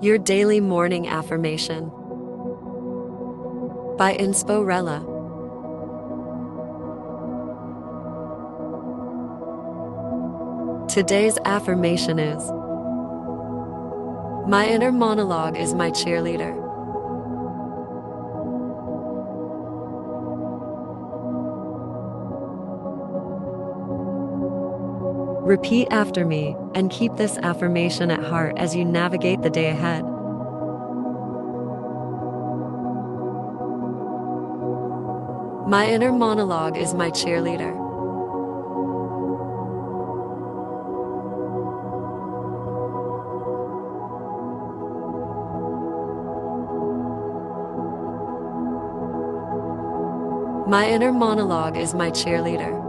Your Daily Morning Affirmation by Insporella. Today's affirmation is My inner monologue is my cheerleader. Repeat after me and keep this affirmation at heart as you navigate the day ahead. My inner monologue is my cheerleader. My inner monologue is my cheerleader.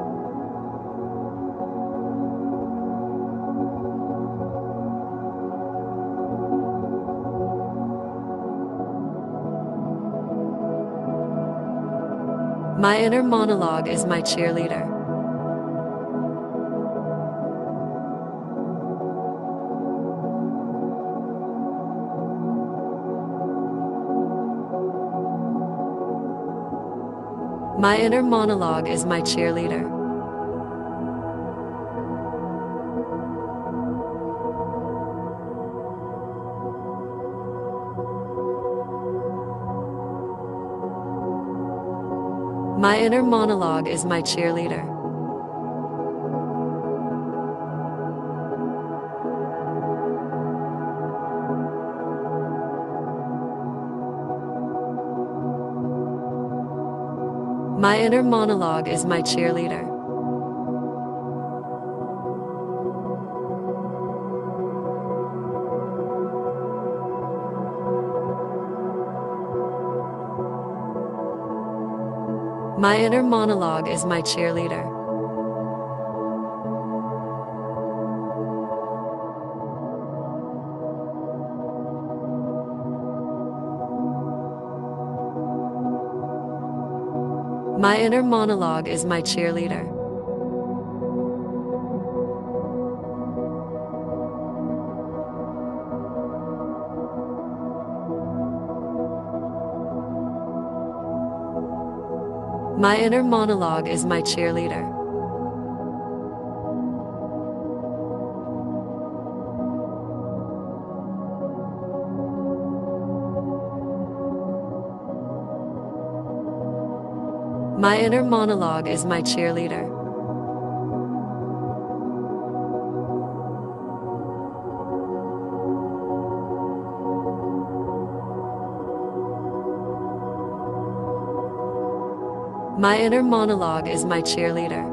My inner monologue is my cheerleader. My inner monologue is my cheerleader. My inner monologue is my cheerleader. My inner monologue is my cheerleader. My inner monologue is my cheerleader. My inner monologue is my cheerleader. My inner monologue is my cheerleader. My inner monologue is my cheerleader. My inner monologue is my cheerleader.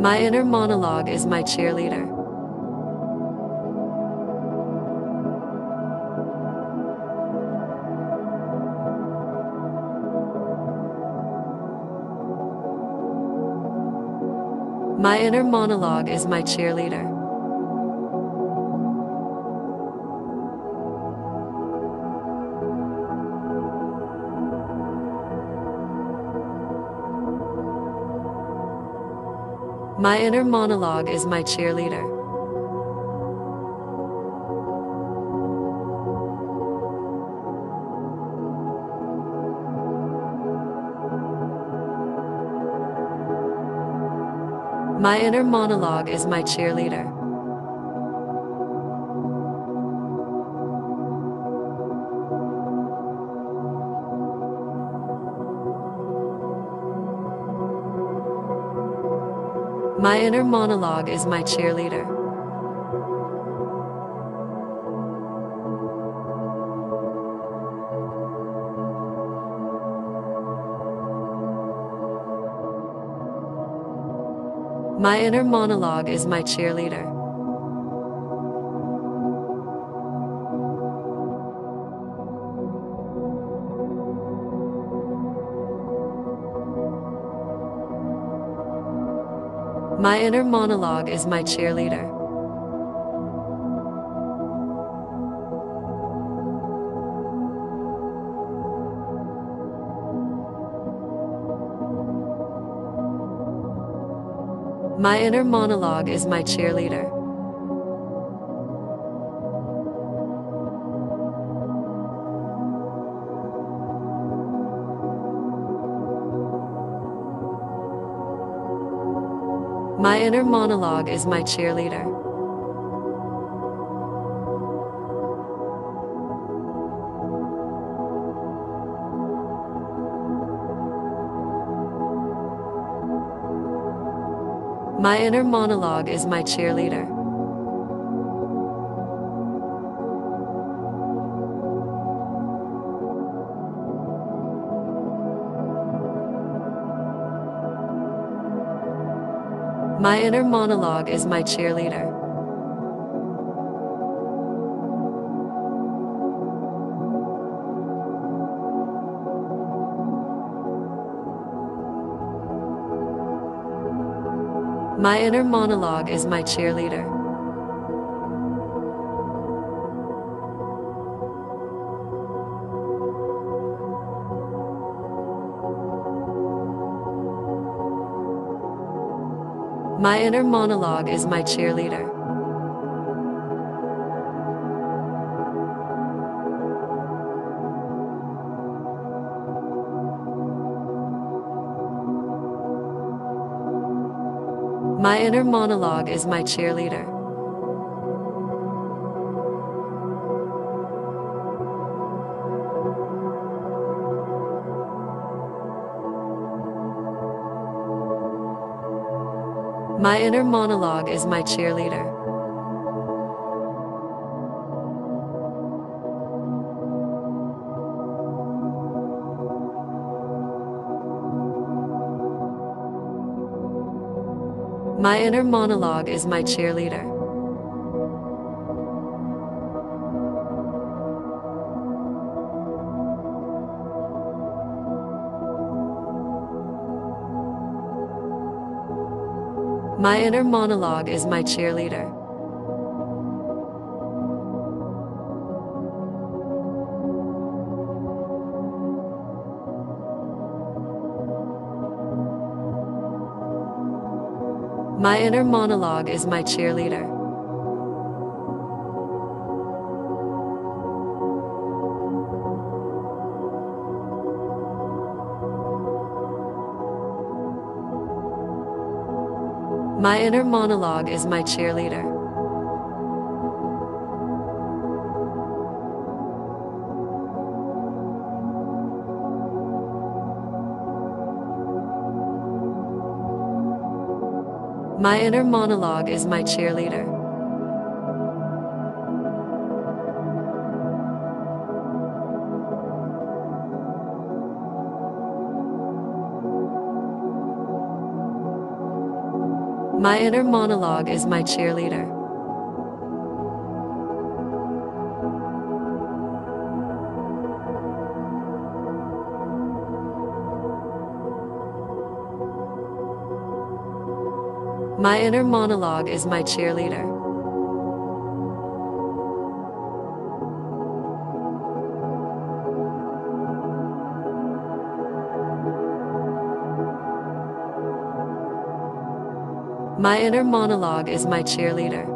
My inner monologue is my cheerleader. My inner monologue is my cheerleader. My inner monologue is my cheerleader. My inner monologue is my cheerleader. My inner monologue is my cheerleader. My inner monologue is my cheerleader. My inner monologue is my cheerleader. My inner monologue is my cheerleader. My inner monologue is my cheerleader. My inner monologue is my cheerleader. My inner monologue is my cheerleader. My inner monologue is my cheerleader. My inner monologue is my cheerleader. My inner monologue is my cheerleader. My inner monologue is my cheerleader. My inner monologue is my cheerleader. My inner monologue is my cheerleader. My inner monologue is my cheerleader. My inner monologue is my cheerleader. My inner monologue is my cheerleader. My inner monologue is my cheerleader. My inner monologue is my cheerleader. My inner monologue is my cheerleader.